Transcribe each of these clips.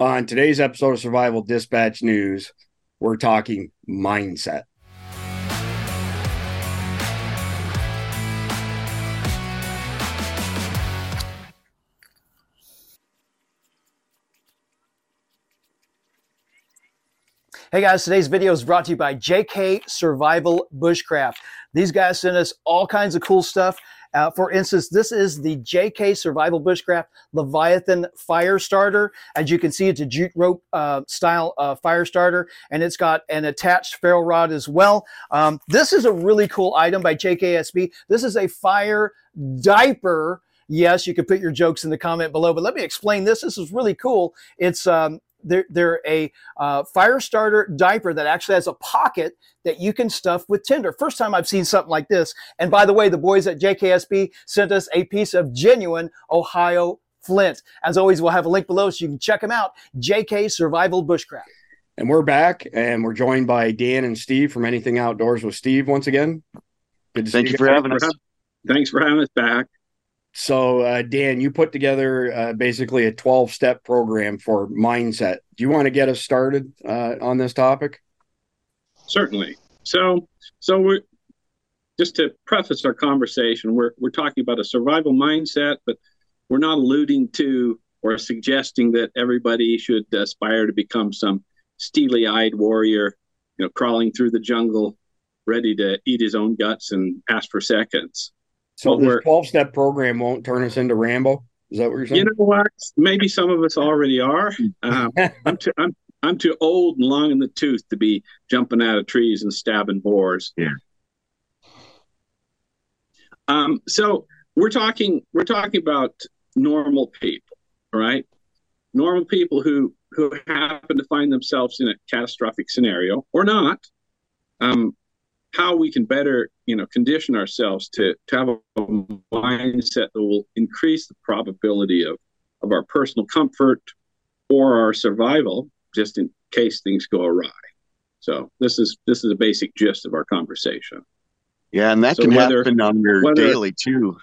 On today's episode of Survival Dispatch News, we're talking mindset. Hey guys, today's video is brought to you by JK Survival Bushcraft. These guys send us all kinds of cool stuff. Uh, for instance, this is the JK Survival Bushcraft Leviathan Fire Starter. As you can see, it's a jute rope uh, style uh, fire starter, and it's got an attached ferro rod as well. Um, this is a really cool item by JKSB. This is a fire diaper. Yes, you can put your jokes in the comment below, but let me explain this. This is really cool. It's um, they're, they're a uh, fire starter diaper that actually has a pocket that you can stuff with tinder. First time I've seen something like this. And by the way, the boys at JKSB sent us a piece of genuine Ohio flint. As always, we'll have a link below so you can check them out. JK Survival Bushcraft. And we're back and we're joined by Dan and Steve from Anything Outdoors with Steve once again. Good to Thank you, you for having us. Thanks for having us back. So, uh, Dan, you put together uh, basically a 12 step program for mindset. Do you want to get us started uh, on this topic? Certainly. So, so we're just to preface our conversation, we're, we're talking about a survival mindset, but we're not alluding to or suggesting that everybody should aspire to become some steely eyed warrior, you know, crawling through the jungle, ready to eat his own guts and ask for seconds. So the this twelve step program won't turn us into Rambo. Is that what you're saying? You know what? Maybe some of us already are. Um, I'm, too, I'm I'm too old and long in the tooth to be jumping out of trees and stabbing boars. Yeah. Um, so we're talking we're talking about normal people, right? Normal people who who happen to find themselves in a catastrophic scenario or not. Um, how we can better you know condition ourselves to to have a mindset that will increase the probability of of our personal comfort or our survival just in case things go awry. So this is this is a basic gist of our conversation. Yeah and that so can whether, happen on your whether, daily too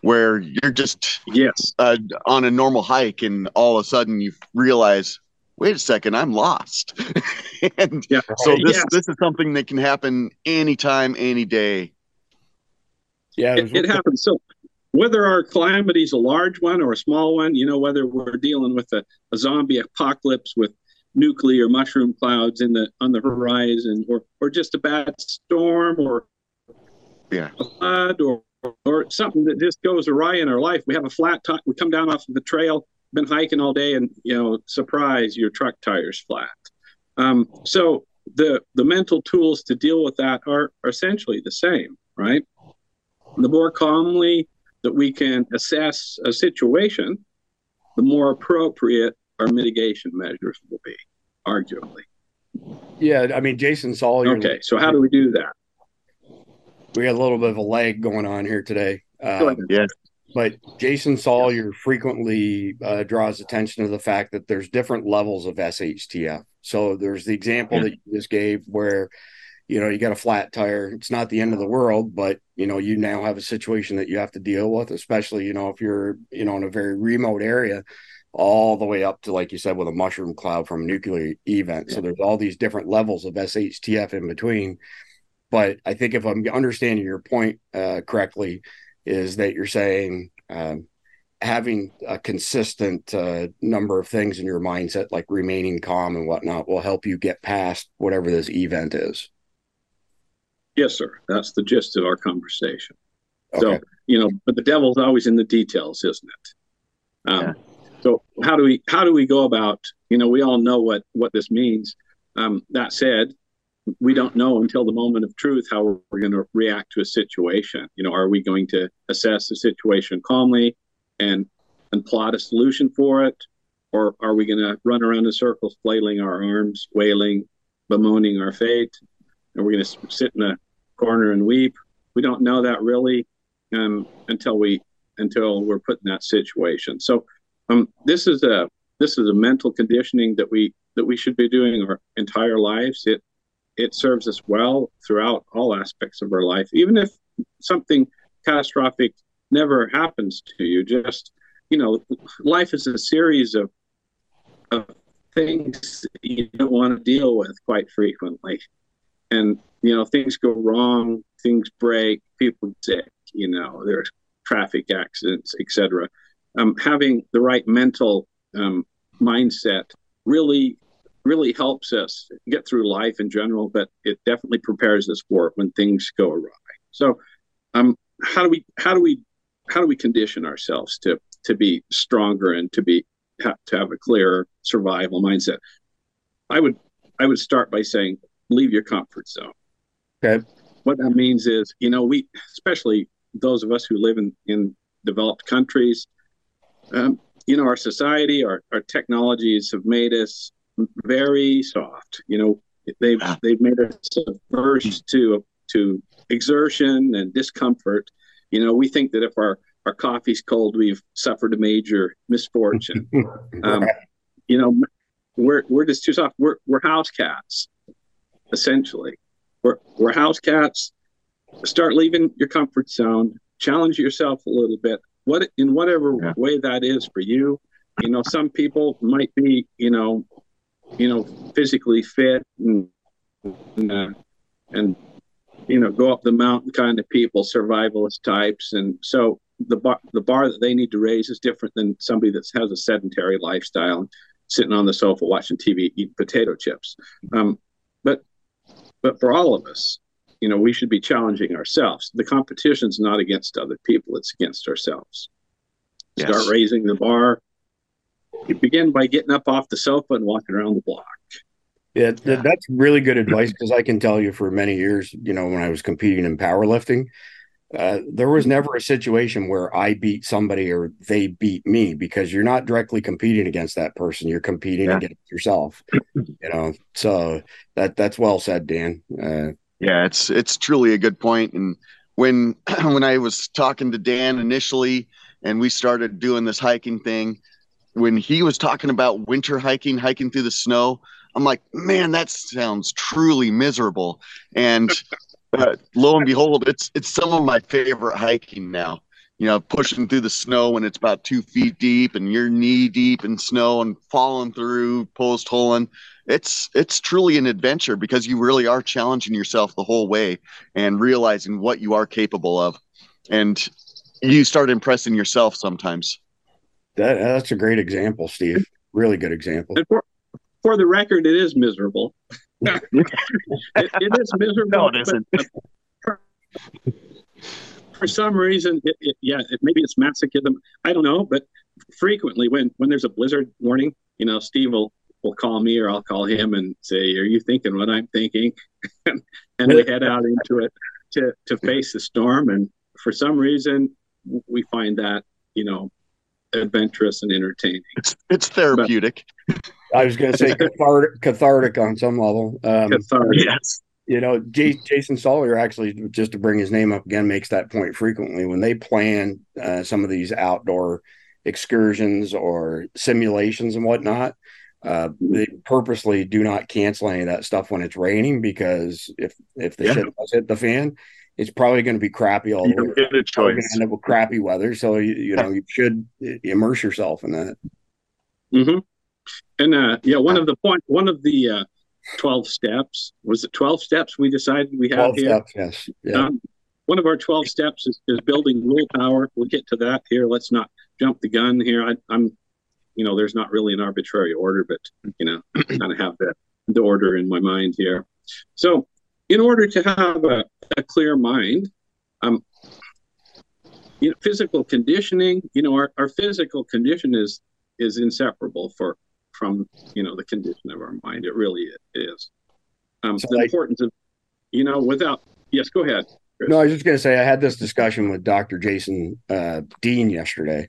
where you're just yes. uh, on a normal hike and all of a sudden you realize wait a second, I'm lost. and yeah, so this yes. this is something that can happen anytime, any day. Yeah, it, it, it happens. So whether our calamity is a large one or a small one, you know, whether we're dealing with a, a zombie apocalypse with nuclear mushroom clouds in the on the horizon, or or just a bad storm, or yeah, a flood, or or something that just goes awry in our life. We have a flat top. We come down off of the trail been hiking all day and you know surprise your truck tires flat um, so the the mental tools to deal with that are, are essentially the same right? The more calmly that we can assess a situation the more appropriate our mitigation measures will be arguably. Yeah i mean jason saul okay so how do we do that? We got a little bit of a lag going on here today. Um, yeah but Jason Sawyer frequently uh, draws attention to the fact that there's different levels of SHTF. So there's the example that you just gave where, you know, you got a flat tire. It's not the end of the world, but you know, you now have a situation that you have to deal with, especially you know if you're you know in a very remote area, all the way up to like you said with a mushroom cloud from a nuclear event. So there's all these different levels of SHTF in between. But I think if I'm understanding your point uh, correctly is that you're saying um, having a consistent uh, number of things in your mindset, like remaining calm and whatnot, will help you get past whatever this event is. Yes, sir. That's the gist of our conversation. Okay. So, you know, but the devil's always in the details, isn't it? Um, yeah. So how do we how do we go about? You know, we all know what what this means. Um, that said, we don't know until the moment of truth how we're, going to react to a situation. You know, are we going to assess the situation calmly and and plot a solution for it, or are we going to run around in circles, flailing our arms, wailing, bemoaning our fate, and we're going to sit in a corner and weep? We don't know that really um, until we until we're put in that situation. So um, this is a this is a mental conditioning that we that we should be doing our entire lives. It it serves us well throughout all aspects of our life, even if something catastrophic never happens to you. Just you know, life is a series of of things you don't want to deal with quite frequently. And, you know, things go wrong, things break, people sick, you know, there's traffic accidents, etc. Um, having the right mental um, mindset really, really helps us get through life in general, but it definitely prepares us for it when things go awry. So, um, how do we, how do we, how do we condition ourselves to to be stronger and to be have, to have a clear survival mindset. I would I would start by saying leave your comfort zone. Okay. What that means is, you know, we especially those of us who live in in developed countries, um, you know, our society, our our technologies have made us very soft. You know, they've they've made us averse to to exertion and discomfort. You know, we think that if our our coffee's cold, we've suffered a major misfortune. um, you know, we're we're just too soft. We're we're house cats, essentially. We're we're house cats. Start leaving your comfort zone. Challenge yourself a little bit. What in whatever yeah. way that is for you. You know, some people might be, you know, you know, physically fit and and, uh, and you know, go up the mountain kind of people, survivalist types, and so the bar the bar that they need to raise is different than somebody that has a sedentary lifestyle, sitting on the sofa watching TV, eating potato chips. Um, but but for all of us, you know, we should be challenging ourselves. The competition's not against other people; it's against ourselves. Yes. Start raising the bar. You begin by getting up off the sofa and walking around the block. Yeah, th- that's really good advice because I can tell you for many years, you know, when I was competing in powerlifting, uh, there was never a situation where I beat somebody or they beat me because you're not directly competing against that person. You're competing yeah. against yourself. You know, so that that's well said, Dan. Uh, yeah, it's it's truly a good point. And when when I was talking to Dan initially, and we started doing this hiking thing, when he was talking about winter hiking, hiking through the snow, I'm like, man, that sounds truly miserable. And but uh, lo and behold, it's it's some of my favorite hiking now. You know, pushing through the snow when it's about two feet deep and you're knee deep in snow and falling through post holing. It's it's truly an adventure because you really are challenging yourself the whole way and realizing what you are capable of, and you start impressing yourself sometimes. That that's a great example, Steve. Really good example. For, for the record, it is miserable. it, it is miserable. No, it isn't. For, for some reason, it, it, yeah, maybe it's masochism. I don't know, but frequently when when there's a blizzard warning, you know, Steve will will call me or I'll call him and say, "Are you thinking what I'm thinking?" and we head out into it to to face the storm. And for some reason, we find that you know adventurous and entertaining. It's, it's therapeutic. But, I was going to say cathartic, cathartic on some level. Um, cathartic. Yes. You know, J- Jason Sawyer actually, just to bring his name up again, makes that point frequently when they plan uh, some of these outdoor excursions or simulations and whatnot. Uh, they purposely do not cancel any of that stuff when it's raining because if if the yeah. shit does hit the fan, it's probably going to be crappy all the way. Get a choice. End up with crappy weather, so you, you know you should immerse yourself in that. Mm-hmm. And uh, yeah, one of the point, one of the uh, twelve steps was it twelve steps we decided we have here. Steps, yes. Yeah. Um, one of our twelve steps is, is building willpower. We'll get to that here. Let's not jump the gun here. I, I'm, you know, there's not really an arbitrary order, but you know, kind of have the, the order in my mind here. So in order to have a, a clear mind, um, you know, physical conditioning, you know, our, our physical condition is is inseparable for from you know the condition of our mind. It really is. Um, so the importance of, you know, without yes, go ahead. Chris. No, I was just going to say I had this discussion with Dr. Jason uh, Dean yesterday,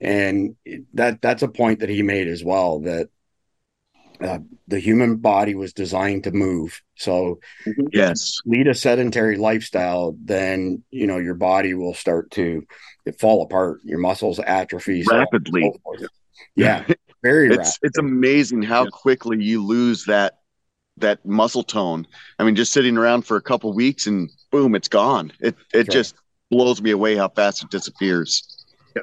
and that that's a point that he made as well that uh, the human body was designed to move. So, mm-hmm. yes, lead a sedentary lifestyle, then you know your body will start to fall apart. Your muscles atrophy rapidly. So yeah, very. it's rapid. it's amazing how yeah. quickly you lose that that muscle tone. I mean, just sitting around for a couple weeks and boom, it's gone. It it That's just right. blows me away how fast it disappears. Yeah.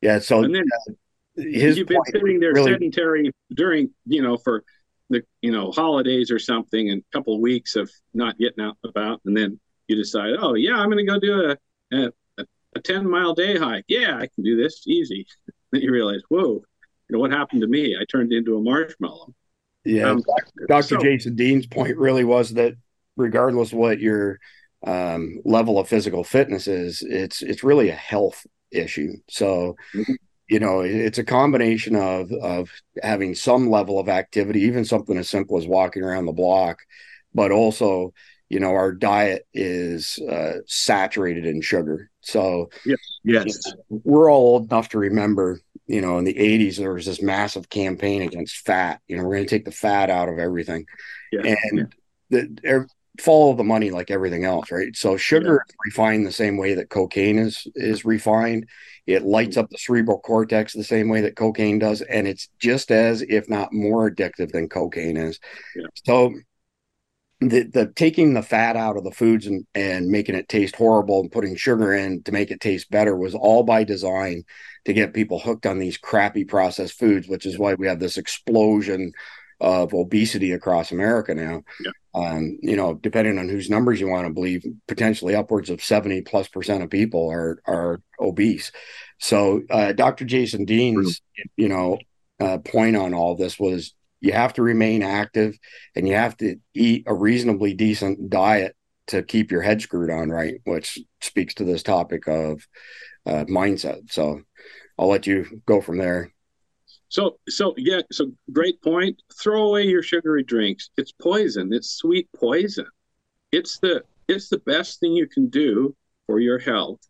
Yeah. So. Then, uh, his you've been sitting there really... sedentary during you know for the you know holidays or something and a couple of weeks of not getting out about and then you decide oh yeah i'm going to go do a, a, a 10 mile day hike. Yeah i can do this. Easy. Then you realize whoa you know what happened to me? I turned into a marshmallow. Yeah. Um, dr so, jason dean's point really was that regardless what your um, level of physical fitness is it's it's really a health issue. So mm-hmm you know it's a combination of of having some level of activity even something as simple as walking around the block but also you know our diet is uh, saturated in sugar. So yes. yes we're all old enough to remember you know in the 80s there was this massive campaign against fat. You know we're going to take the fat out of everything. Yeah. and yeah. the follow the money like everything else, right? So sugar yeah. is refined the same way that cocaine is is refined. It lights mm-hmm. up the cerebral cortex the same way that cocaine does, and it's just as, if not more, addictive than cocaine is. Yeah. So the the taking the fat out of the foods and and making it taste horrible and putting sugar in to make it taste better was all by design to get people hooked on these crappy processed foods, which is why we have this explosion of obesity across America now. Yeah. Um, you know, depending on whose numbers you want to believe, potentially upwards of 70 plus percent of people are are obese. So uh, Dr. Jason Dean's, you know, uh, point on all this was you have to remain active and you have to eat a reasonably decent diet to keep your head screwed on right, which speaks to this topic of uh, mindset. So I'll let you go from there. So, so yeah, so great point. Throw away your sugary drinks. It's poison. It's sweet poison. It's the it's the best thing you can do for your health.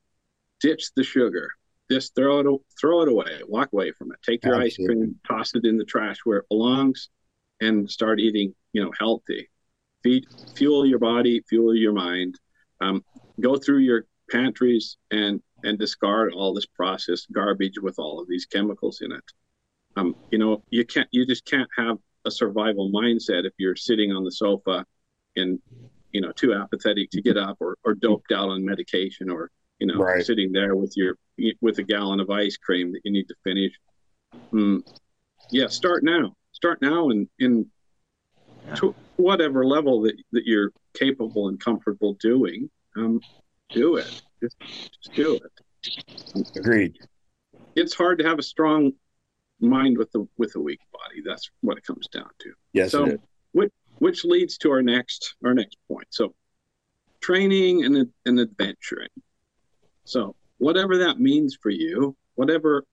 Ditch the sugar. Just throw it throw it away. Walk away from it. Take your Absolutely. ice cream, toss it in the trash where it belongs, and start eating. You know, healthy. Feed, fuel your body, fuel your mind. Um, go through your pantries and and discard all this processed garbage with all of these chemicals in it. Um, you know, you can't, you just can't have a survival mindset if you're sitting on the sofa and, you know, too apathetic to get up or, or doped out on medication or, you know, right. sitting there with your, with a gallon of ice cream that you need to finish. Mm, yeah, start now. Start now and in, in to whatever level that, that you're capable and comfortable doing. Um, do it. Just, just do it. Agreed. It's hard to have a strong mind with the with a weak body. That's what it comes down to. Yes. So, which which leads to our next our next point. So, training and and adventuring. So, whatever that means for you, whatever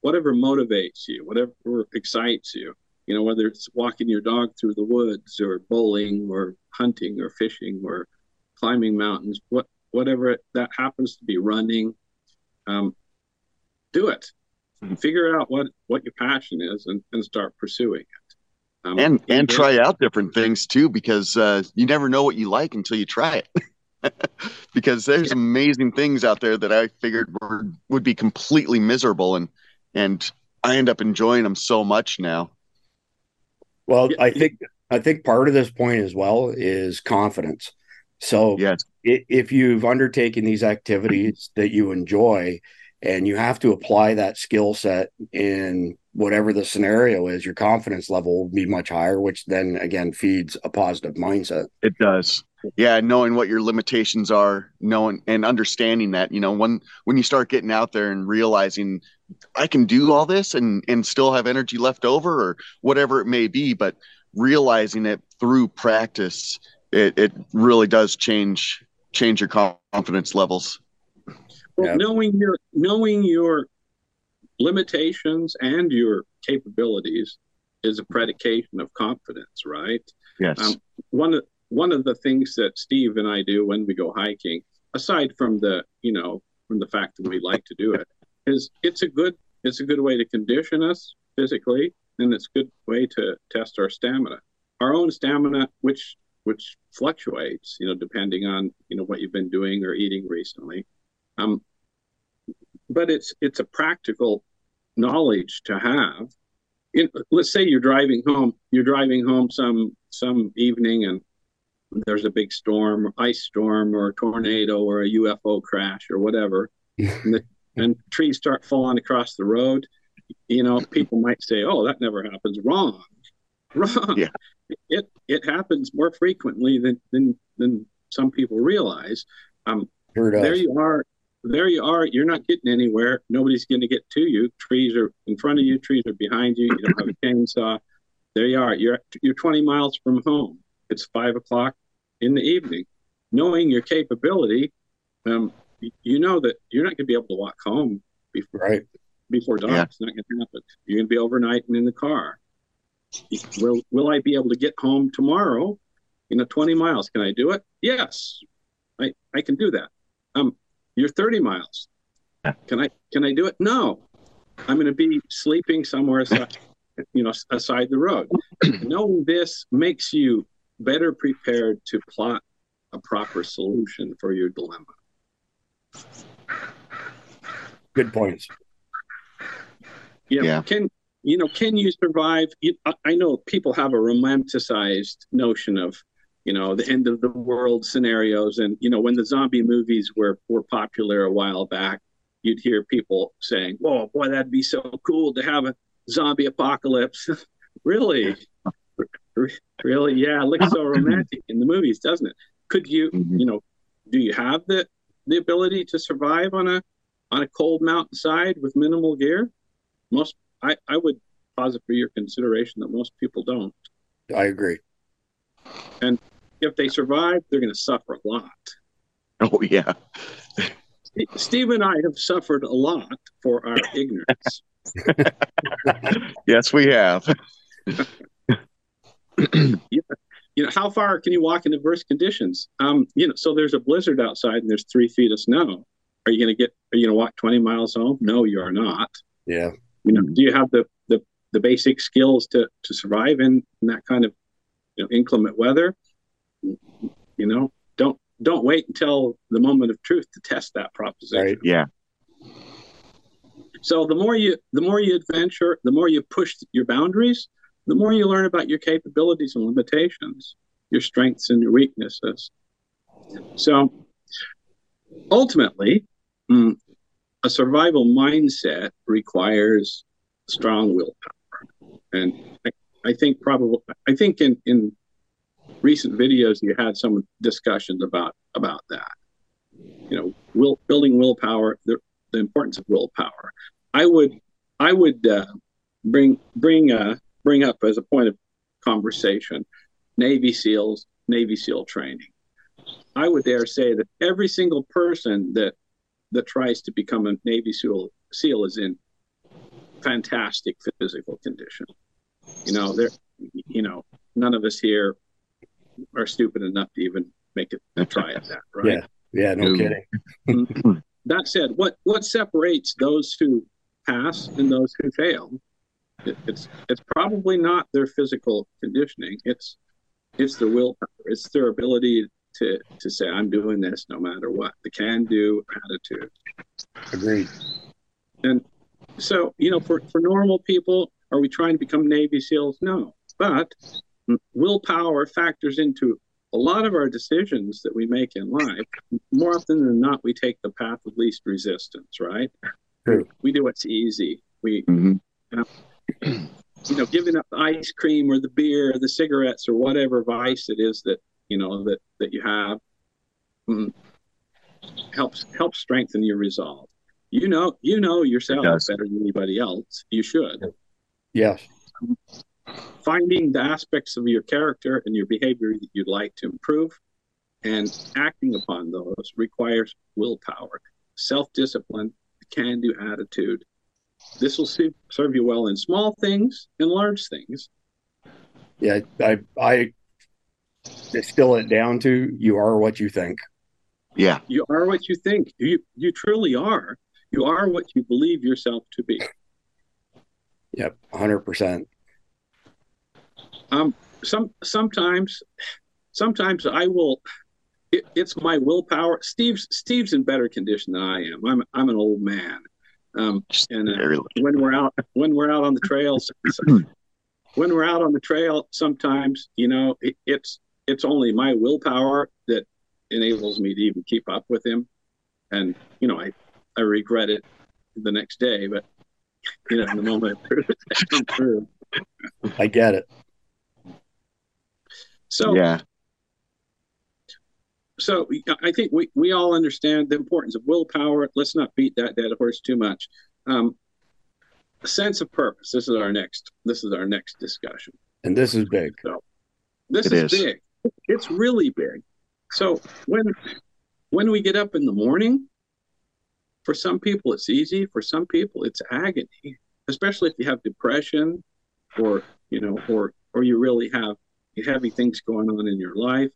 whatever motivates you, whatever excites you, you know, whether it's walking your dog through the woods or bowling or hunting or fishing or climbing mountains, what whatever that happens to be, running, um, do it figure out what what your passion is and, and start pursuing it. Um, and and try out different things too because uh, you never know what you like until you try it. Because there's yeah. amazing things out there that i figured were, would be completely miserable and and i end up enjoying them so much now. Well i think i think part of this point as well is confidence. So yes. if you've undertaken these activities that you enjoy and you have to apply that skill set in whatever the scenario is. Your confidence level will be much higher which then again feeds a positive mindset. It does. Yeah knowing what your limitations are knowing and understanding that you know when when you start getting out there and realizing i can do all this and and still have energy left over or whatever it may be but realizing it through practice it, it really does change change your confidence levels well, knowing your knowing your limitations and your capabilities is a predication of confidence, right? Yes. Um, one of one of the things that Steve and I do when we go hiking, aside from the you know from the fact that we like to do it, is it's a good it's a good way to condition us physically, and it's a good way to test our stamina, our own stamina, which which fluctuates, you know, depending on you know what you've been doing or eating recently. Um, but it's it's a practical knowledge to have. In, let's say you're driving home. You're driving home some some evening, and there's a big storm, ice storm, or a tornado, or a UFO crash, or whatever, and, the, and trees start falling across the road. you know, people might say, "Oh, that never happens." Wrong, wrong. Yeah. It it happens more frequently than than than some people realize. Um, there you are. There you are. You're not getting anywhere. Nobody's going to get to you. Trees are in front of you. Trees are behind you. You don't have a chainsaw. There you are. You're you're 20 miles from home. It's five o'clock in the evening. Knowing your capability, um, you know that you're not going to be able to walk home before Right. before dark. Yeah. It's not going to happen. You're going to be overnight and in the car. Will Will I be able to get home tomorrow? You know, 20 miles. Can I do it? Yes, I I can do that. Um, you're 30 miles. Can I can I do it? No, I'm going to be sleeping somewhere aside, you know, aside the road. Knowing this makes you better prepared to plot a proper solution for your dilemma. Good points. Yeah. Yeah. Can you know? Can you survive? You, I- I know people have a romanticized notion of, you know, the end of the world scenarios, and you know, when the zombie movies were were popular a while back, you'd hear people saying, "Whoa, boy, that'd be so cool to have a zombie apocalypse." really, really, yeah. It looks so romantic in the movies, doesn't it? Could you, Mhm. you know, do you have the the ability to survive on a on a cold mountainside with minimal gear? Most, I, I would posit for your consideration that most people don't. I agree. If they survive, they're going to suffer a lot. Oh yeah. Steve and I have suffered a lot for our ignorance. Yes, we have. You know, how far can you walk in adverse conditions? Um, you know, so there's a blizzard outside and there's three feet of snow. Are you going to get? Are you going to walk 20 miles home? No, you are not. Yeah. You know, do you have the the, the basic skills to to survive in, in that kind of you know inclement weather? You know, don't don't wait until the moment of truth to test that proposition. Right. Yeah. So the more you the more you adventure, the more you push your boundaries, the more you learn about your capabilities and limitations, your strengths and your weaknesses. So ultimately, mm, a survival mindset requires strong willpower. And I, I think probably I think in, in recent videos you had some discussions about about that. You know, will building willpower, the, the importance of willpower. I would I would uh, bring bring uh, bring up as a point of conversation Navy SEALs, Navy SEAL training. I would dare say that every single person that that tries to become a Navy SEAL SEAL is in fantastic physical condition. You know, there you know, none of us here are stupid enough to even make it try at that, right? Yeah. Yeah. No Ooh. kidding. that said, what what separates those who pass and those who fail? It, it's it's probably not their physical conditioning. It's it's their willpower. It's their ability to to say I'm doing this no matter what. The can do attitude. Agreed. And so you know, for for normal people, are we trying to become Navy SEALs? No, but willpower factors into a lot of our decisions that we make in life. More often than not, we take the path of least resistance. Right? True. We do what's easy. We Mhm. you know, giving up the ice cream or the beer or the cigarettes or whatever vice it is that you know that that you have mm, helps helps strengthen your resolve. You know, you know yourself better than anybody else. You should. Yes. Finding the aspects of your character and your behavior that you'd like to improve and acting upon those requires willpower, self discipline, can do attitude. This will se- serve you well in small things and large things. Yeah. I, I distill it down to you are what you think. Yeah. You are what you think. You you truly are. You are what you believe yourself to be. Yep. 100%. Um, some sometimes, sometimes I will. It, it's my willpower. Steve's Steve's in better condition than I am. I'm I'm an old man, um, and uh, when we're out when we're out on the trails, when we're out on the trail, sometimes you know it, it's it's only my willpower that enables me to even keep up with him, and you know I I regret it the next day, but you know, in the moment I get it. So yeah. So I think we, we all understand the importance of willpower. Let's not beat that dead horse too much. Um, a sense of purpose. This is our next. This is our next discussion. And this is big. So this It is, is. big. It's really big. So when when we get up in the morning, for some people it's easy. For some people it's agony, especially if you have depression, or you know, or or you really have heavy things going on in your life.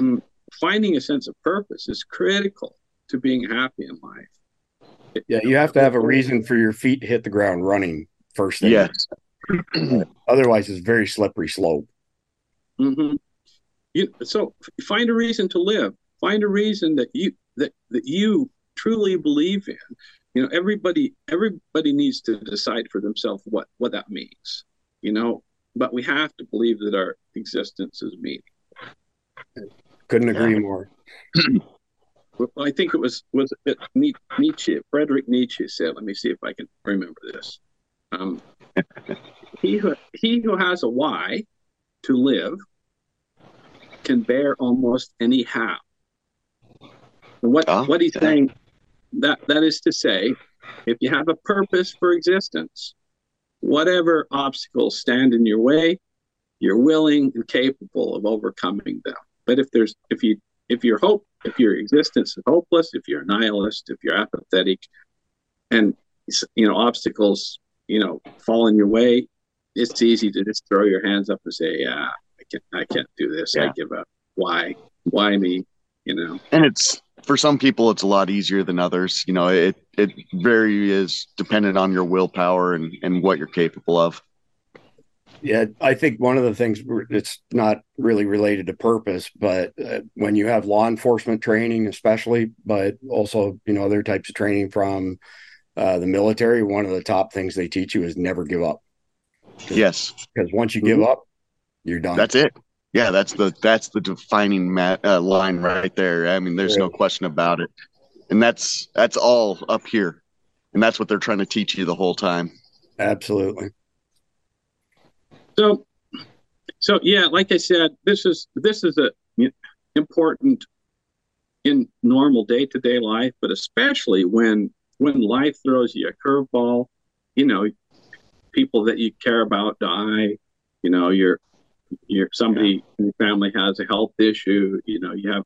Mm, Finding a sense of purpose is critical to being happy in life. It- Yeah, you have to have a reason for your feet to hit the ground running first thing. Yes. Otherwise, it's very slippery slope. hmm You so find a reason to live. Find a reason that you that that you truly believe in. You know, everybody everybody needs to decide for themselves what what that means. You know, but we have to believe that our existence is meaning. Couldn't agree more. Well, I think it was was it Nietzsche, Frederick Nietzsche said. Let me see if I can remember this. Um, he who he who has a why to live can bear almost any how. What Oh, what he's yeah. saying that that is to say, if you have a purpose for existence, whatever obstacles stand in your way, you're willing and capable of overcoming them. But if there's if you if your hope if your existence is hopeless, if you're a nihilist, if you're apathetic, and you know obstacles you know fall in your way, it's easy to just throw your hands up and say, "Yeah, I can't, I can't do this. I give up. Why, why me?" You know. and it's for some people it's a lot easier than others. You know it it very is dependent on your willpower and and what you're capable of. Yeah, I think one of the things it's not really related to purpose, but uh, when you have law enforcement training, especially, but also you know other types of training from uh, the military, one of the top things they teach you is never give up. yes. Because once you give up, you're done. that's it yeah that's the that's the defining ma- uh, line right there i mean there's no question about it and that's that's all up here and that's what they're trying to teach you the whole time Absolutely. So, so yeah, like I said, this is this is a important in normal day to day life, but especially when when life throws you a curveball. You know, people that you care about die. You know, you're you're somebody in your family has a health issue. You know, you have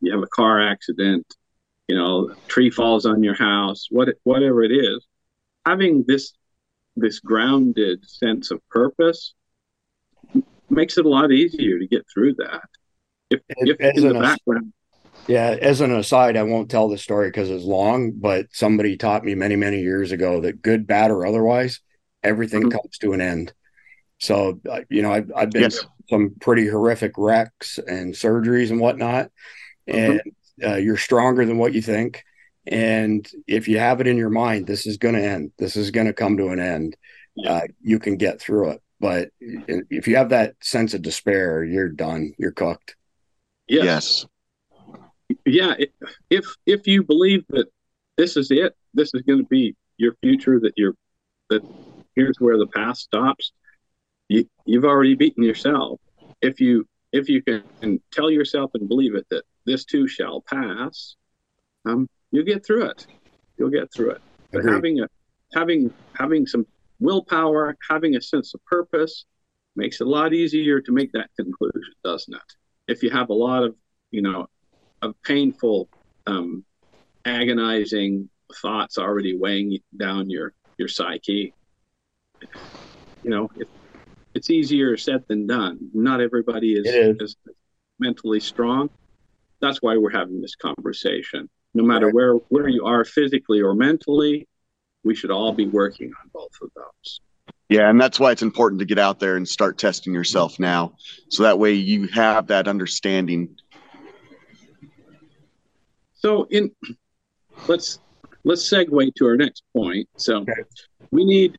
you have a car accident. You know, a tree falls on your house. What whatever it is, having this this grounded sense of purpose makes it a lot easier to get through that. If, if in the background, Yeah, as an aside, I won't tell the story because it's long, but somebody taught me many, many years ago that good, bad, or otherwise, everything Mhm. comes to an end. So, uh, you know, I've, I've been Yes. some pretty horrific wrecks and surgeries and whatnot, and uh, you're stronger than what you think. And if you have it in your mind, this is going to end, this is going to come to an end, Yeah. uh, you can get through it. But if you have that sense of despair, you're done, you're cooked. yes, yes yeah. If if you believe that this is it, this is going to be your future, that you're that here's where the past stops, you you've already beaten yourself. If you if you can tell yourself and believe it that this too shall pass, um, you'll get through it. You'll get through it. But Agreed. having a having having some willpower, having a sense of purpose, makes it a lot easier to make that conclusion, doesn't it? If you have a lot of you know of painful, um, agonizing thoughts already weighing down your your psyche, you know, it, it's easier said than done. Not everybody is, It is mentally strong. That's why we're having this conversation. No matter Right. where where you are physically or mentally, we should all be working on both of those. Yeah, and that's why it's important to get out there and start testing yourself now. So that way you have that understanding. So in let's let's segue to our next point. So Okay. we need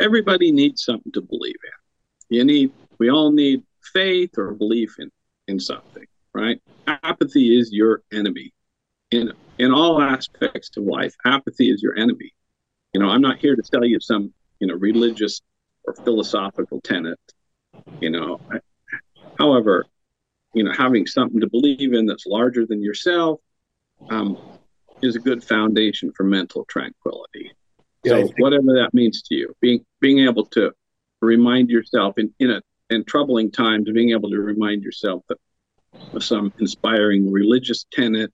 everybody needs something to believe in. You need we all need faith or belief in in something, right? Apathy is your enemy. In in all aspects of life, apathy is your enemy. You know, I'm not here to tell you some, you know, religious or philosophical tenet. You know, however, you know, having something to believe in that's larger than yourself um, is a good foundation for mental tranquility. So whatever that means to you, being being able to remind yourself in in a in troubling times, being able to remind yourself that of some inspiring religious tenet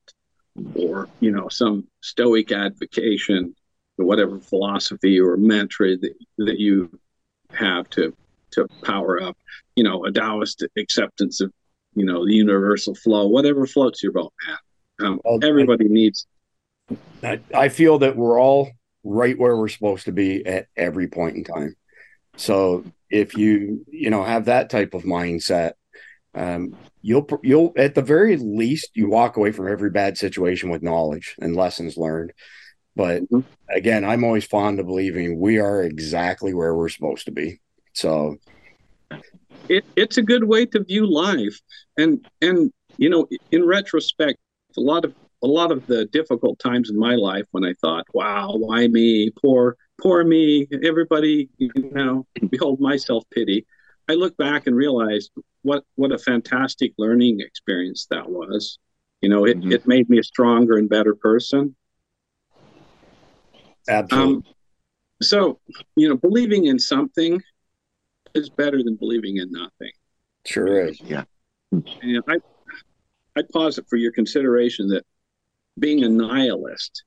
or you know some stoic advocation or whatever philosophy or mantra that, that you have to to power up. You know a taoist acceptance of you know the universal flow whatever floats your boat man. Um, everybody I, needs I, I feel that we're all right where we're supposed to be at every point in time. So if you you know have that type of mindset um, you'll you'll at the very least you walk away from every bad situation with knowledge and lessons learned. But mm-hmm. again i'm always fond of believing we are exactly where we're supposed to be. So it, it's a good way to view life. And and you know in retrospect a lot of a lot of the difficult times in my life when i thought wow why me poor poor me everybody you know behold my self pity i look back and realize what what a fantastic learning experience that was. You know, it, mm-hmm. it made me a stronger and better person. Absolutely. Um, so, you know, believing in something is better than believing in nothing. Sure is. Yeah. And I I posit for your consideration that being a nihilist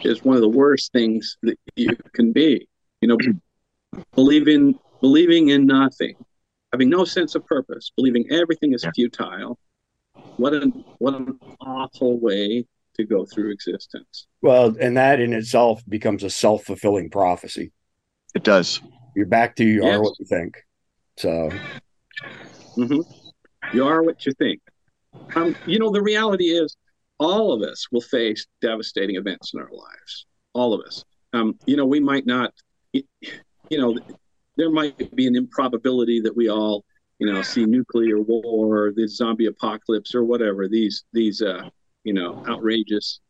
is one of the worst things that you can be. You know, believing believing in nothing having no sense of purpose, believing everything is yeah. futile. What an what an awful way to go through existence. Well, and that in itself becomes a self fulfilling prophecy. It does. You're back to you yes. are what you think. So, mm-hmm. you are what you think. Um, you know, the reality is, all of us will face devastating events in our lives. All of us. Um, you know, we might not. You know, there might be an improbability that we all, you know, see nuclear war, or the zombie apocalypse, or whatever these these uh, you know outrageous,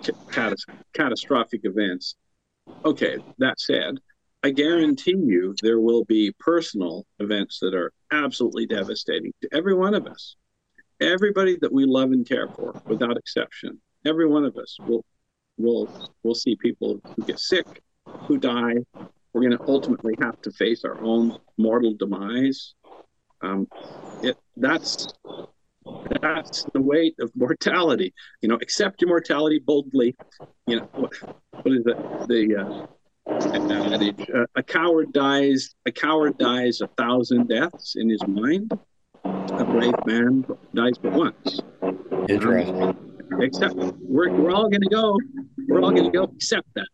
catas- catastrophic events. Okay, that said, I guarantee you there will be personal events that are absolutely devastating to every one of us. Everybody that we love and care for, without exception, every one of us will will will see people who get sick, who die, we're going to ultimately have to face our own mortal demise. Um, it, that's that's the weight of mortality. You know, accept your mortality boldly. You know, what, what is it? The uh, uh, a coward dies. A coward dies a thousand deaths in his mind. A brave man dies but once. Interesting. Except we're, we're all going to go. We're all going to go. Accept that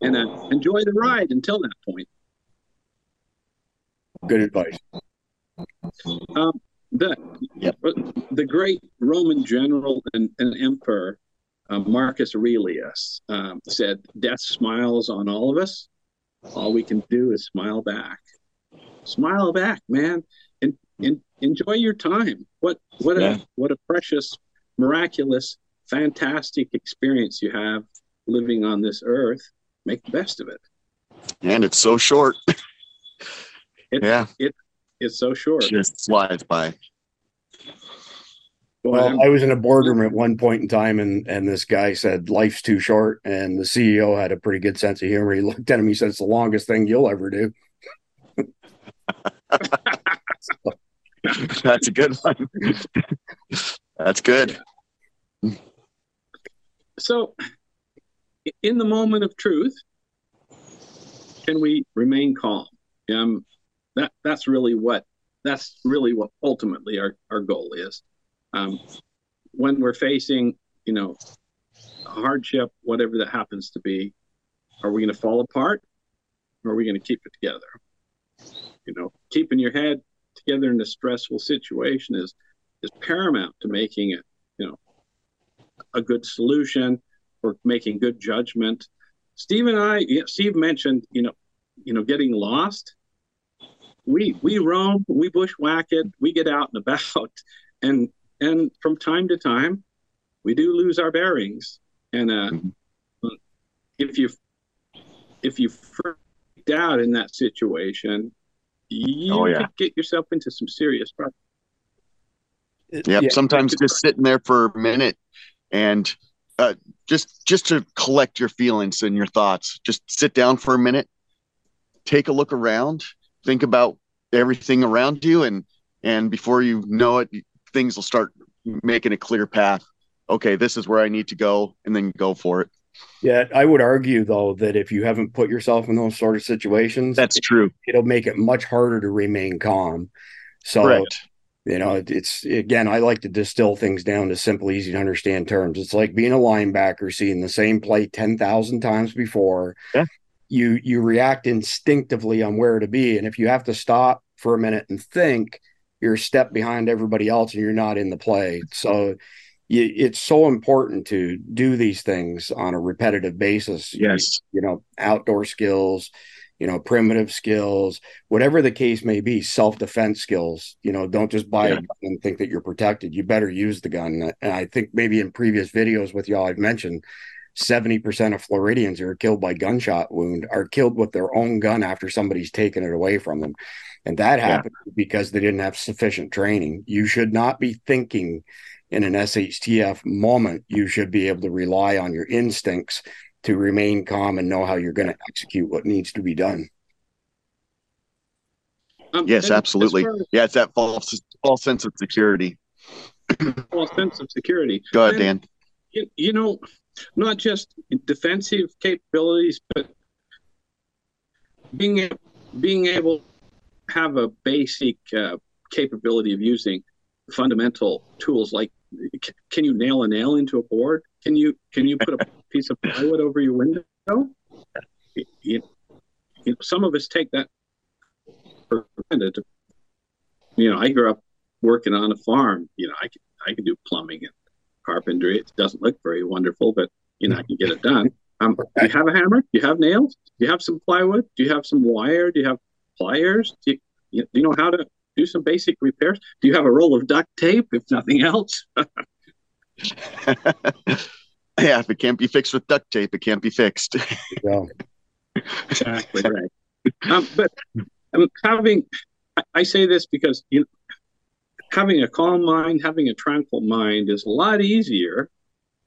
and uh, enjoy the ride until that point. Good advice. Um, the yep. the great Roman general and, and emperor uh, Marcus Aurelius um, said, "Death smiles on all of us. All we can do is smile back. Smile back, man, and, and enjoy your time. What what yeah. a what a precious, miraculous, fantastic experience you have living on this earth." make the best of it. And it's so short. it, yeah. It, it's so short. It just flies by. Well, I was in a boardroom at one point in time, and and this guy said life's too short, and the CEO had a pretty good sense of humor. He looked at him, he said, "It's the longest thing you'll ever do." That's a good one. That's good. So, in the moment of truth, can we remain calm? Um, that that's really what that's really what ultimately our, our goal is. Um, when we're facing, you know, hardship, whatever that happens to be, are we going to fall apart, or are we going to keep it together? You know, keeping your head together in a stressful situation is is paramount to making it, you know, a good solution or making good judgment. Steve and I, Steve mentioned, you know, you know, getting lost. We we roam, we bushwhack it, we get out and about, and and from time to time, we do lose our bearings. And uh, mm-hmm. if you if you freaked out in that situation, you oh, yeah. could get yourself into some serious trouble. Yep. Yeah. Sometimes just sitting there for a minute and uh, just just to collect your feelings and your thoughts. Just sit down for a minute, take a look around, think about everything around you, and and before you know it, things will start making a clear path. Okay, this is where I need to go, and then go for it. Yeah, I would argue though that if you haven't put yourself in those sort of situations, that's true. It'll make it much harder to remain calm. So, you know, it's again, I like to distill things down to simple, easy to understand terms. It's like being a linebacker, seeing the same play ten thousand times before. Yeah. You you react instinctively on where to be, and if you have to stop for a minute and think, you're a step behind everybody else, and you're not in the play. So it's so important to do these things on a repetitive basis. Yes. You, you, know, outdoor skills, you know, primitive skills, whatever the case may be, self defense skills. You know, don't just buy yeah. a gun and think that you're protected. You better use the gun. And I think maybe in previous videos with y'all, I've mentioned 70% of Floridians who are killed by gunshot wound are killed with their own gun after somebody's taken it away from them. And that happened yeah. because they didn't have sufficient training. You should not be thinking in an SHTF moment, you should be able to rely on your instincts to remain calm and know how you're going to execute what needs to be done. Um, yes, absolutely. As as, yeah, it's that false false sense of security. false sense of security. Go ahead, Dan. You, you know, not just defensive capabilities, but being being able to have a basic uh, capability of using fundamental tools like can you nail a nail into a board? Can you can you put a piece of plywood over your window? You, you know, some of us take that for granted. You know, I grew up working on a farm. You know, I can I can do plumbing and carpentry. It doesn't look very wonderful, but you know, I can get it done. Um, do you have a hammer? Do you have nails? Do you have some plywood? Do you have some wire? Do you have pliers? Do you, do you know how to do some basic repairs. Do you have a roll of duct tape, if nothing else? yeah, if it can't be fixed with duct tape, it can't be fixed. yeah. Exactly right. Um, but um, having, I, I, say this because you know, having a calm mind, having a tranquil mind is a lot easier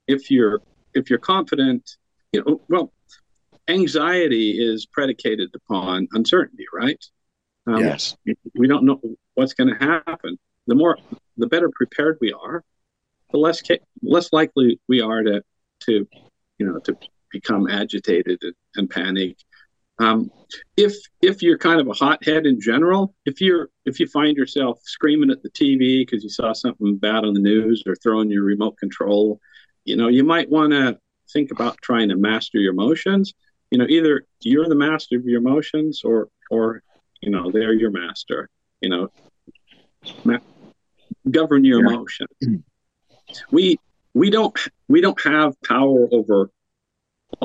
if you're if you're confident. You know, well, anxiety is predicated upon uncertainty, right? Um, yes. We don't know what's going to happen. The more, the better prepared we are, the less less likely we are to to you know to become agitated and, and panic. Um, if if you're kind of a hothead in general, if you're if you find yourself screaming at the TV because you saw something bad on the news or throwing your remote control, you know you might want to think about trying to master your emotions. You know, either you're the master of your emotions or or you know they're your master you know ma- govern your yeah. emotion we we don't we don't have power over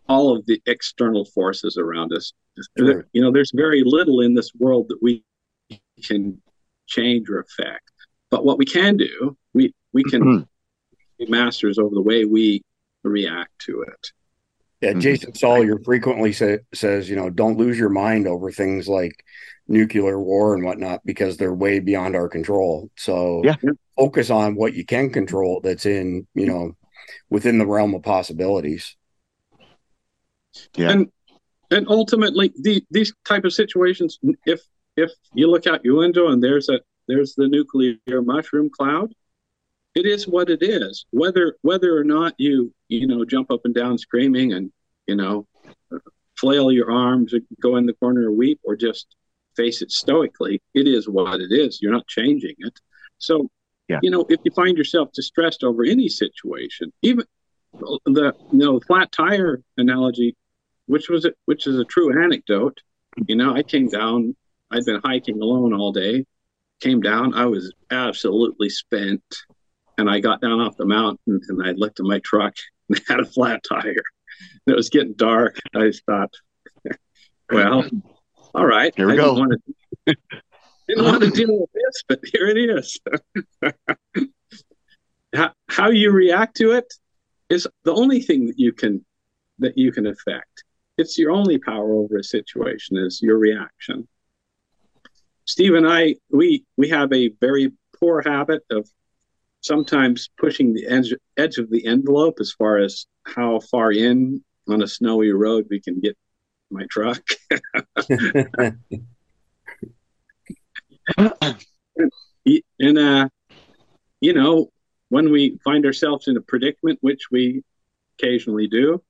all of the external forces around us sure. you know there's very little in this world that we can change or affect but what we can do we we can mm-hmm. be masters over the way we react to it yeah, mm-hmm. Jason Salyer frequently say, says, you know, don't lose your mind over things like nuclear war and whatnot because they're way beyond our control. So yeah. focus on what you can control that's in, you know, within the realm of possibilities. Yeah. And and ultimately the, these type of situations, if if you look out your window and there's a there's the nuclear mushroom cloud, it is what it is. Whether whether or not you you know jump up and down screaming and you know flail your arms and go in the corner and weep, or just face it stoically, it is what it is. You're not changing it. So, yeah. you know, if you find yourself distressed over any situation, even the you know flat tire analogy, which was a, which is a true anecdote. You know, I came down. I'd been hiking alone all day. Came down. I was absolutely spent, and I got down off the mountain and I looked at my truck and had a flat tire. It was getting dark. I thought, well, all right. Here we I go. Didn't want, to, didn't want to deal with this, but here it is. how, how you react to it is the only thing that you can that you can affect. it's your only power over a situation is your reaction. Steve and I, we we have a very poor habit of sometimes pushing the edge edge of the envelope as far as how far in on a snowy road we can get my truck. and uh, you know, when we find ourselves in a predicament, which we occasionally do,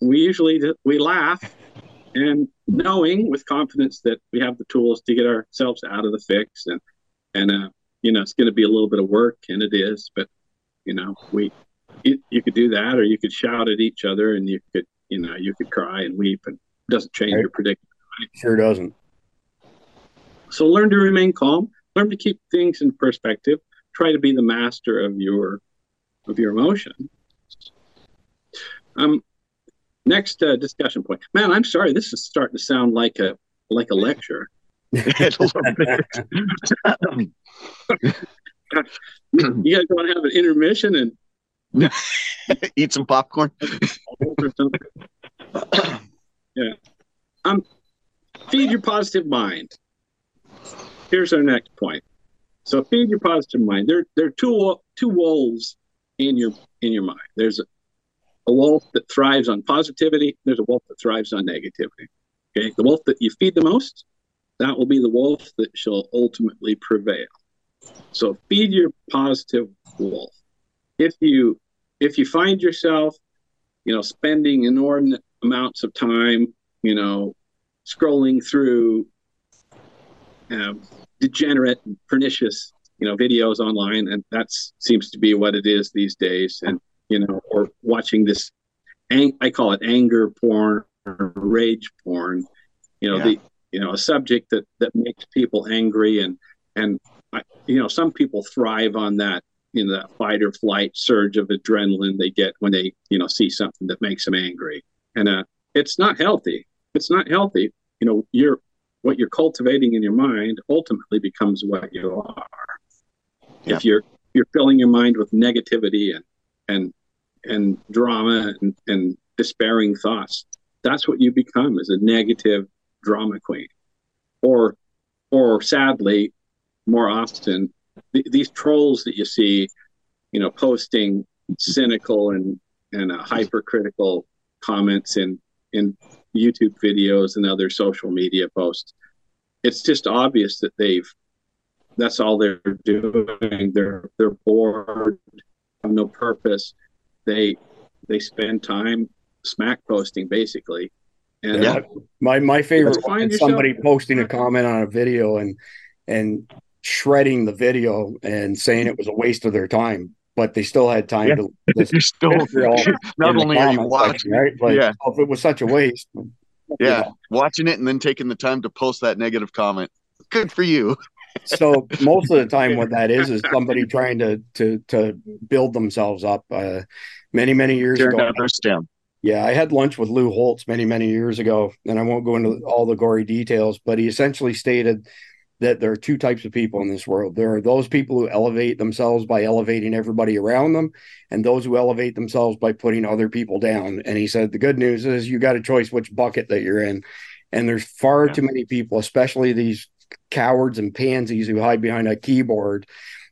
we usually we laugh and knowing with confidence that we have the tools to get ourselves out of the fix and and uh, you know it's going to be a little bit of work and it is but you know we you, you could do that or you could shout at each other and you could you know you could cry and weep and it doesn't change right. your predicament right? sure doesn't so learn to remain calm learn to keep things in perspective try to be the master of your of your emotion um next uh, discussion point man i'm sorry this is starting to sound like a like a lecture you guys want to have an intermission and eat some popcorn? Yeah. Um feed your positive mind. Here's our next point. So feed your positive mind. There there are two two wolves in your in your mind. There's a, a wolf that thrives on positivity there's a wolf that thrives on negativity. Okay? The wolf that you feed the most that will be the wolf that shall ultimately prevail. So feed your positive wolf. If you if you find yourself, you know, spending inordinate amounts of time, you know, scrolling through um, degenerate and pernicious, you know, videos online, and that seems to be what it is these days, and you know, or watching this, ang- I call it anger porn or rage porn. You know, yeah. the you know a subject that that makes people angry and and you know some people thrive on that you know that fight or flight surge of adrenaline they get when they you know see something that makes them angry. And uh it's not healthy. It's not healthy. You know you're what you're cultivating in your mind ultimately becomes what you are. Yeah. if you're you're filling your mind with negativity and and and drama and, and despairing thoughts that's what you become is a negative drama queen, or or sadly, more often th- these trolls that you see, you know, posting cynical and and uh, hypercritical comments in in YouTube videos and other social media posts. It's just obvious that they've that's all they're doing. They're they're bored, have no purpose. They they spend time smack posting basically and yeah, my my favorite is somebody posting a comment on a video and and shredding the video and saying it was a waste of their time, but they still had time yeah. to. Listen. still not only are you watching, right? Like, yeah, if it was such a waste. Yeah, know. watching it and then taking the time to post that negative comment. Good for you. so most of the time, what that is is somebody trying to to to build themselves up. Uh, many many years Turn ago, yeah, I had lunch with Lou Holtz many, many years ago, and I won't go into all the gory details, but he essentially stated that there are two types of people in this world. There are those people who elevate themselves by elevating everybody around them, and those who elevate themselves by putting other people down. And he said the good news is you got a choice which bucket that you're in. And there's far yeah. too many people, especially these cowards and pansies who hide behind a keyboard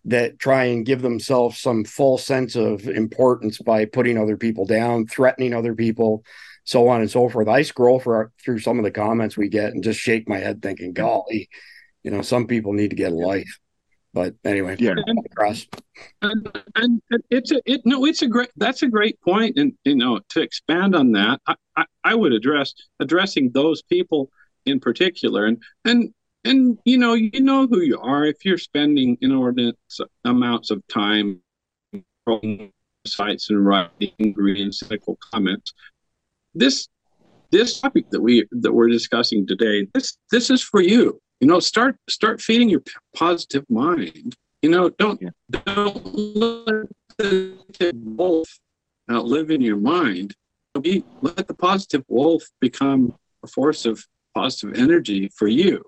that try and give themselves some false sense of importance by putting other people down, threatening other people, so on and so forth. I scroll for, through some of the comments we get and just shake my head thinking, golly, you know, some people need to get a life. But anyway, yeah. And, and, and, it's a it no, it's a great that's a great point, and you know to expand on that, I, I, I would address addressing those people in particular, and and and you know you know who you are. If you're spending inordinate amounts of time on sites and writing angry and cynical comments this this topic that we that we're discussing today this this is for you. You know start start feeding your positive mind. You know don't yeah. don't let the wolf uh, live in your mind. Be let the positive wolf become a force of positive energy for you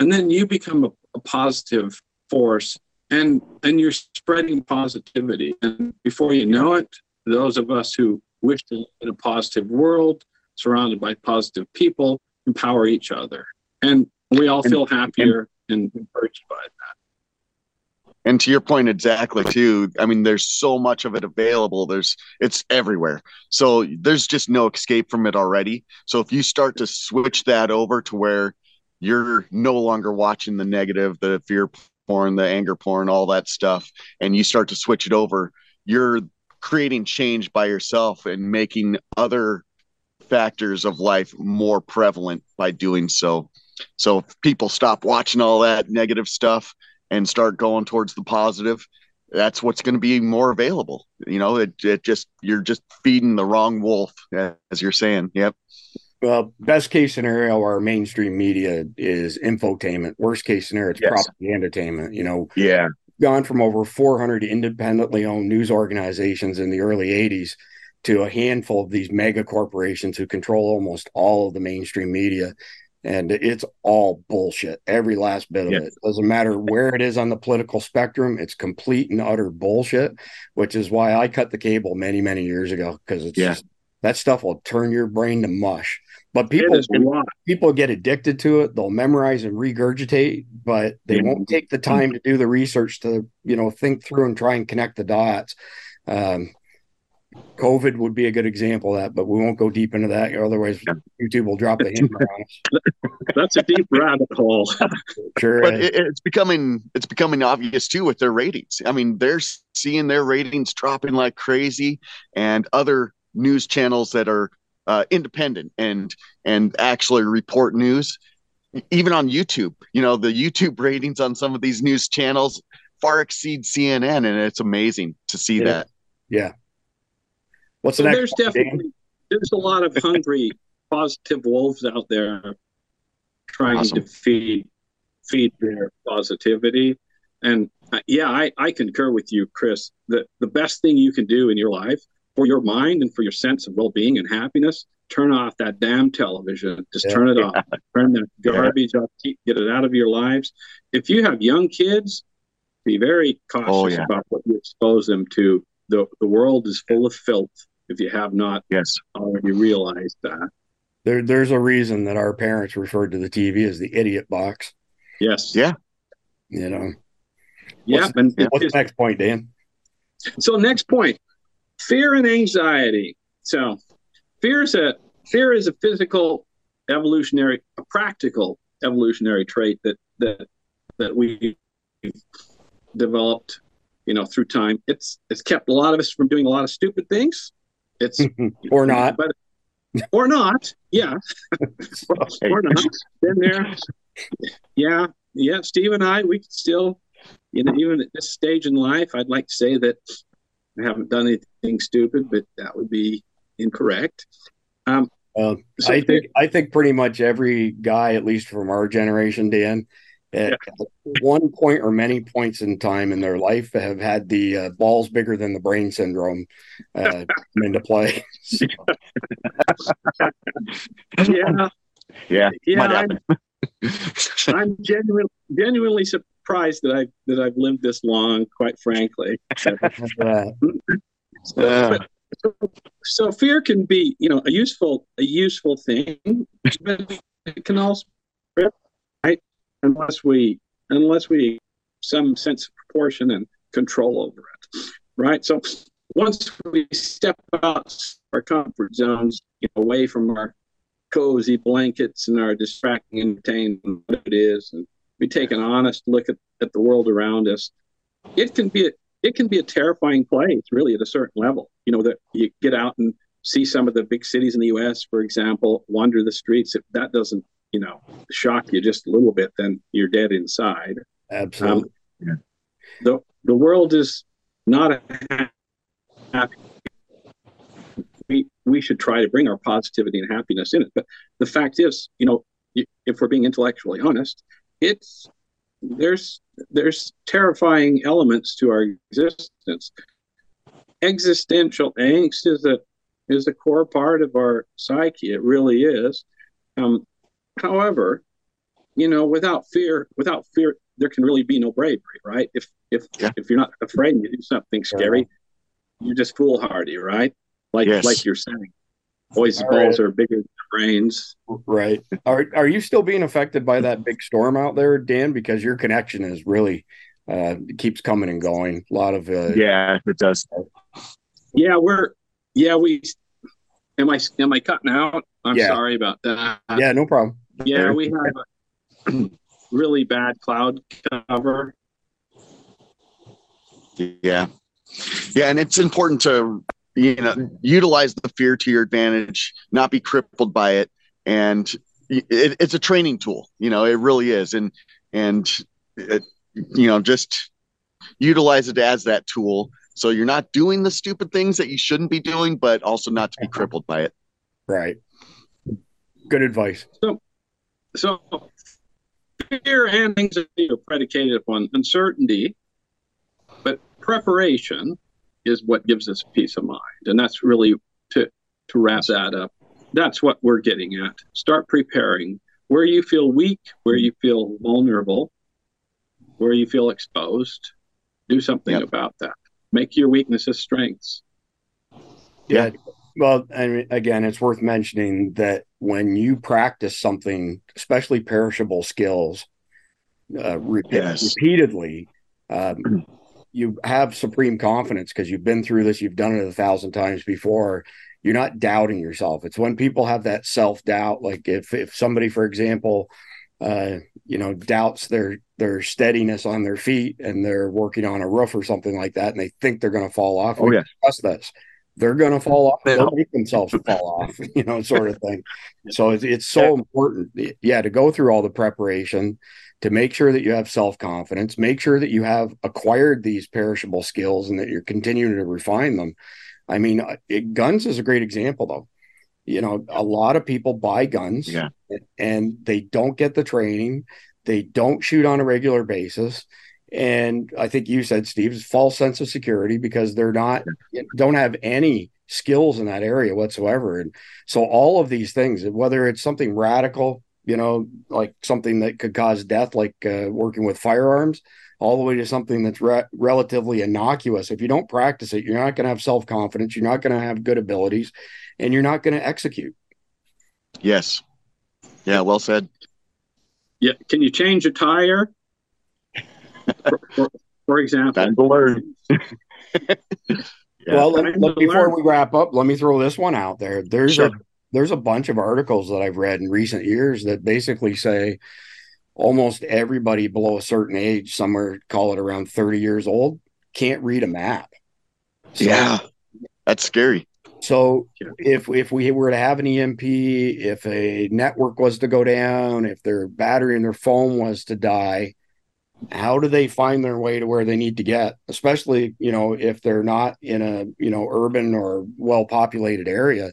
and then you become a, a positive force and and you're spreading positivity and before you know it those of us who wish to live in a positive world surrounded by positive people, empower each other. And we all feel happier and, and encouraged by that. And to your point exactly too, I mean there's so much of it available. There's it's everywhere. So there's just no escape from it already. So if you start to switch that over to where you're no longer watching the negative, the fear porn, the anger porn, all that stuff, and you start to switch it over, you're creating change by yourself and making other factors of life more prevalent by doing so. So if people stop watching all that negative stuff and start going towards the positive, that's what's going to be more available. You know, it, it just you're just feeding the wrong wolf, as you're saying. Yep. Well, best case scenario, our mainstream media is infotainment. Worst case scenario, it's yes. propaganda. Entertainment. You know, yeah, gone from over 400 independently owned news organizations in the early 80s to a handful of these mega corporations who control almost all of the mainstream media. And it's all bullshit. Every last bit of yes. it. Doesn't matter where it is on the political spectrum, it's complete and utter bullshit, which is why I cut the cable many, many years ago because it's yeah. just that stuff will turn your brain to mush. But people people get addicted to it. They'll memorize and regurgitate, but they yeah. won't take the time to do the research to you know think through and try and connect the dots. Um, COVID would be a good example of that, but we won't go deep into that. Otherwise, YouTube will drop the hammer on us. That's a deep rabbit hole. sure, but it, it's becoming it's becoming obvious too with their ratings. I mean, they're seeing their ratings dropping like crazy, and other news channels that are uh, independent and and actually report news even on youtube you know the youtube ratings on some of these news channels far exceed cnn and it's amazing to see yeah. that yeah what's the next there's definitely Dan? there's a lot of hungry positive wolves out there trying awesome. to feed feed their positivity and uh, yeah I, I concur with you chris that the best thing you can do in your life for your mind and for your sense of well-being and happiness turn off that damn television. Just yeah, turn it off. Turn that garbage yeah. off get it out of your lives. If you have young kids be very cautious oh, about what you expose them to. The, the world is full of filth if you have not yes. already realized that. There, there's a reason that our parents referred to the tv as the idiot box. Yes. Yeah. You know. Yeah what's, and what's the next point dan? So next point fear and anxiety. So fear is a fear is a physical evolutionary, a practical evolutionary trait that that that we developed, you know, through time. It's it's kept a lot of us from doing a lot of stupid things. It's or not, but or not, yeah, or not. Been there, yeah, yeah. Steve and I, we still, you know, even at this stage in life, I'd like to say that I haven't done anything stupid, but that would be incorrect. Um, uh, so I think I think pretty much every guy, at least from our generation, Dan, at yeah. one point or many points in time in their life, have had the uh, balls bigger than the brain syndrome uh, come into play. yeah, yeah, yeah. I'm, I'm genuinely genuinely surprised that I that I've lived this long. Quite frankly, so, but, so fear can be, you know, a useful a useful thing, but it can also right unless we unless we some sense of proportion and control over it, right? So once we step out our comfort zones, you know, away from our cozy blankets and our distracting entertainment, what it is, and we take an honest look at, at the world around us, it can be a, it can be a terrifying place, really, at a certain level. You know that you get out and see some of the big cities in the U.S., for example, wander the streets. If that doesn't, you know, shock you just a little bit, then you're dead inside. Absolutely. Um, the the world is not a happy. We we should try to bring our positivity and happiness in it. But the fact is, you know, if we're being intellectually honest, it's there's there's terrifying elements to our existence. Existential angst is a is a core part of our psyche. It really is. Um, however, you know, without fear, without fear, there can really be no bravery, right? If if yeah. if you're not afraid to do something scary, you're just foolhardy, right? Like yes. like you're saying. Always the balls right. are bigger than the brains. Right. Are Are you still being affected by that big storm out there, Dan? Because your connection is really uh, keeps coming and going. A lot of uh, yeah, it does. Yeah, we're yeah we. Am I am I cutting out? I'm yeah. sorry about that. Yeah, no problem. Yeah, we have a really bad cloud cover. Yeah, yeah, and it's important to you know utilize the fear to your advantage, not be crippled by it, and it, it's a training tool. You know, it really is, and and it, you know just utilize it as that tool so you're not doing the stupid things that you shouldn't be doing, but also not to be crippled by it. Right. Good advice. So, so fear and anxiety are predicated upon uncertainty, but preparation is what gives us peace of mind. And that's really to to wrap that up. That's what we're getting at. Start preparing where you feel weak, where you feel vulnerable, where you feel exposed. Do something yep. about that. Make your weaknesses strengths. Yeah. Well, and again, it's worth mentioning that when you practice something, especially perishable skills, uh, yes. repeatedly, um, you have supreme confidence because you've been through this, you've done it a thousand times before. You're not doubting yourself. It's when people have that self doubt, like if if somebody, for example, uh, you know, doubts their their steadiness on their feet and they're working on a roof or something like that, and they think they're going to fall off. Oh yeah, trust this. They're going to fall off. They'll make themselves fall off, you know, sort of thing. So it's, it's so yeah. important, yeah, to go through all the preparation, to make sure that you have self confidence, make sure that you have acquired these perishable skills and that you're continuing to refine them. I mean, uh, it, guns is a great example, though. You know, a lot of people buy guns yeah. and they don't get the training, they don't shoot on a regular basis. And I think you said, Steve, false sense of security because they're not, don't have any skills in that area whatsoever. And so all of these things, whether it's something radical, you know, like something that could cause death, like uh, working with firearms, all the way to something that's re- relatively innocuous. If you don't practice it, you're not going to have self confidence, you're not going to have good abilities, and you're not going to execute. Yes. Yeah, well said. Yeah. Can you change a tire? for, for, for, example. Time to learn. yeah. Well, let, let, before learn. we wrap up, let me throw this one out there. There's sure. a there's a bunch of articles that I've read in recent years that basically say almost everybody below a certain age, somewhere call it around 30 years old, can't read a map. So, yeah, that's scary. So if if we were to have an EMP, if a network was to go down, if their battery in their phone was to die, how do they find their way to where they need to get? Especially, you know, if they're not in a you know urban or well populated area.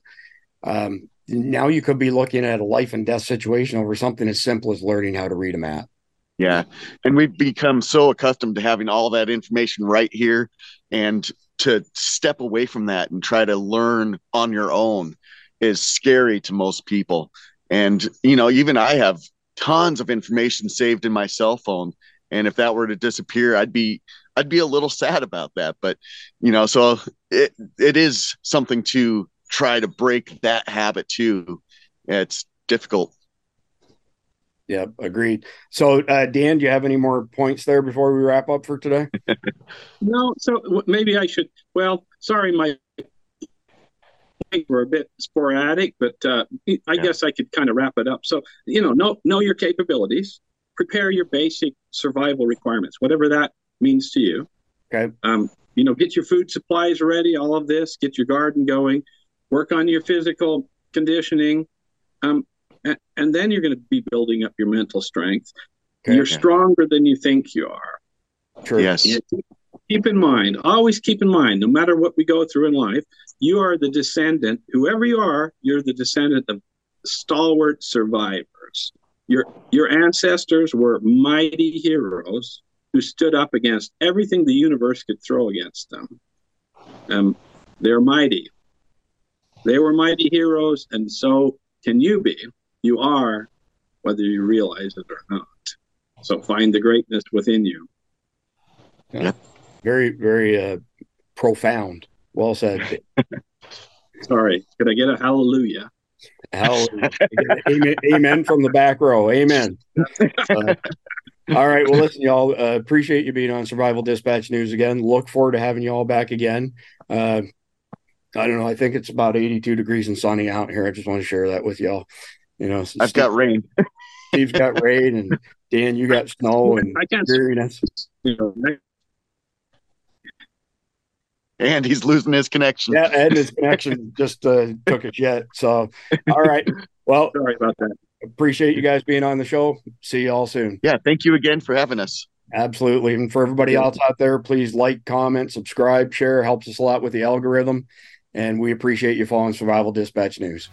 Um, now you could be looking at a life and death situation over something as simple as learning how to read a map. Yeah. And we've become so accustomed to having all that information right here. And to step away from that and try to learn on your own is scary to most people. And, you know, even I have tons of information saved in my cell phone. And if that were to disappear, I'd be I'd be a little sad about that. But, you know, so it it is something to try to break that habit too. It's difficult. Yeah, agreed. So, uh, Dan, do you have any more points there before we wrap up for today? no. So maybe I should. Well, sorry, my things were a bit sporadic, but uh, I yeah. guess I could kind of wrap it up. So, you know, know know your capabilities, prepare your basic survival requirements, whatever that means to you. Okay. Um, you know, get your food supplies ready. All of this. Get your garden going work on your physical conditioning, um, and, and then you're going to be building up your mental strength. Okay, you're okay. stronger than you think you are. True. Yes. Keep in mind, always keep in mind, no matter what we go through in life, you are the descendant, whoever you are, you're the descendant of stalwart survivors. Your your ancestors were mighty heroes who stood up against everything the universe could throw against them. Um, they're mighty. They were mighty heroes, and so can you be. You are, whether you realize it or not. So find the greatness within you. Yeah. Very, very uh, profound. Well said. Sorry. Could I get a hallelujah? Hallelujah. amen, amen from the back row. Amen. Uh, all right. Well, listen, y'all. Uh, appreciate you being on Survival Dispatch News again. Look forward to having you all back again. Uh, I don't know. I think it's about 82 degrees and sunny out here. I just want to share that with y'all. You know, I've Steve, got rain. Steve's got rain, and Dan, you got snow and I can't, dreariness. You and he's losing his connection. Yeah, and his connection just uh, took a jet. So, all right. Well, sorry about that. Appreciate you guys being on the show. See you all soon. Yeah, thank you again for having us. Absolutely. And for everybody else out there, please like, comment, subscribe, share. Helps us a lot with the algorithm. And we appreciate you following Survival Dispatch News.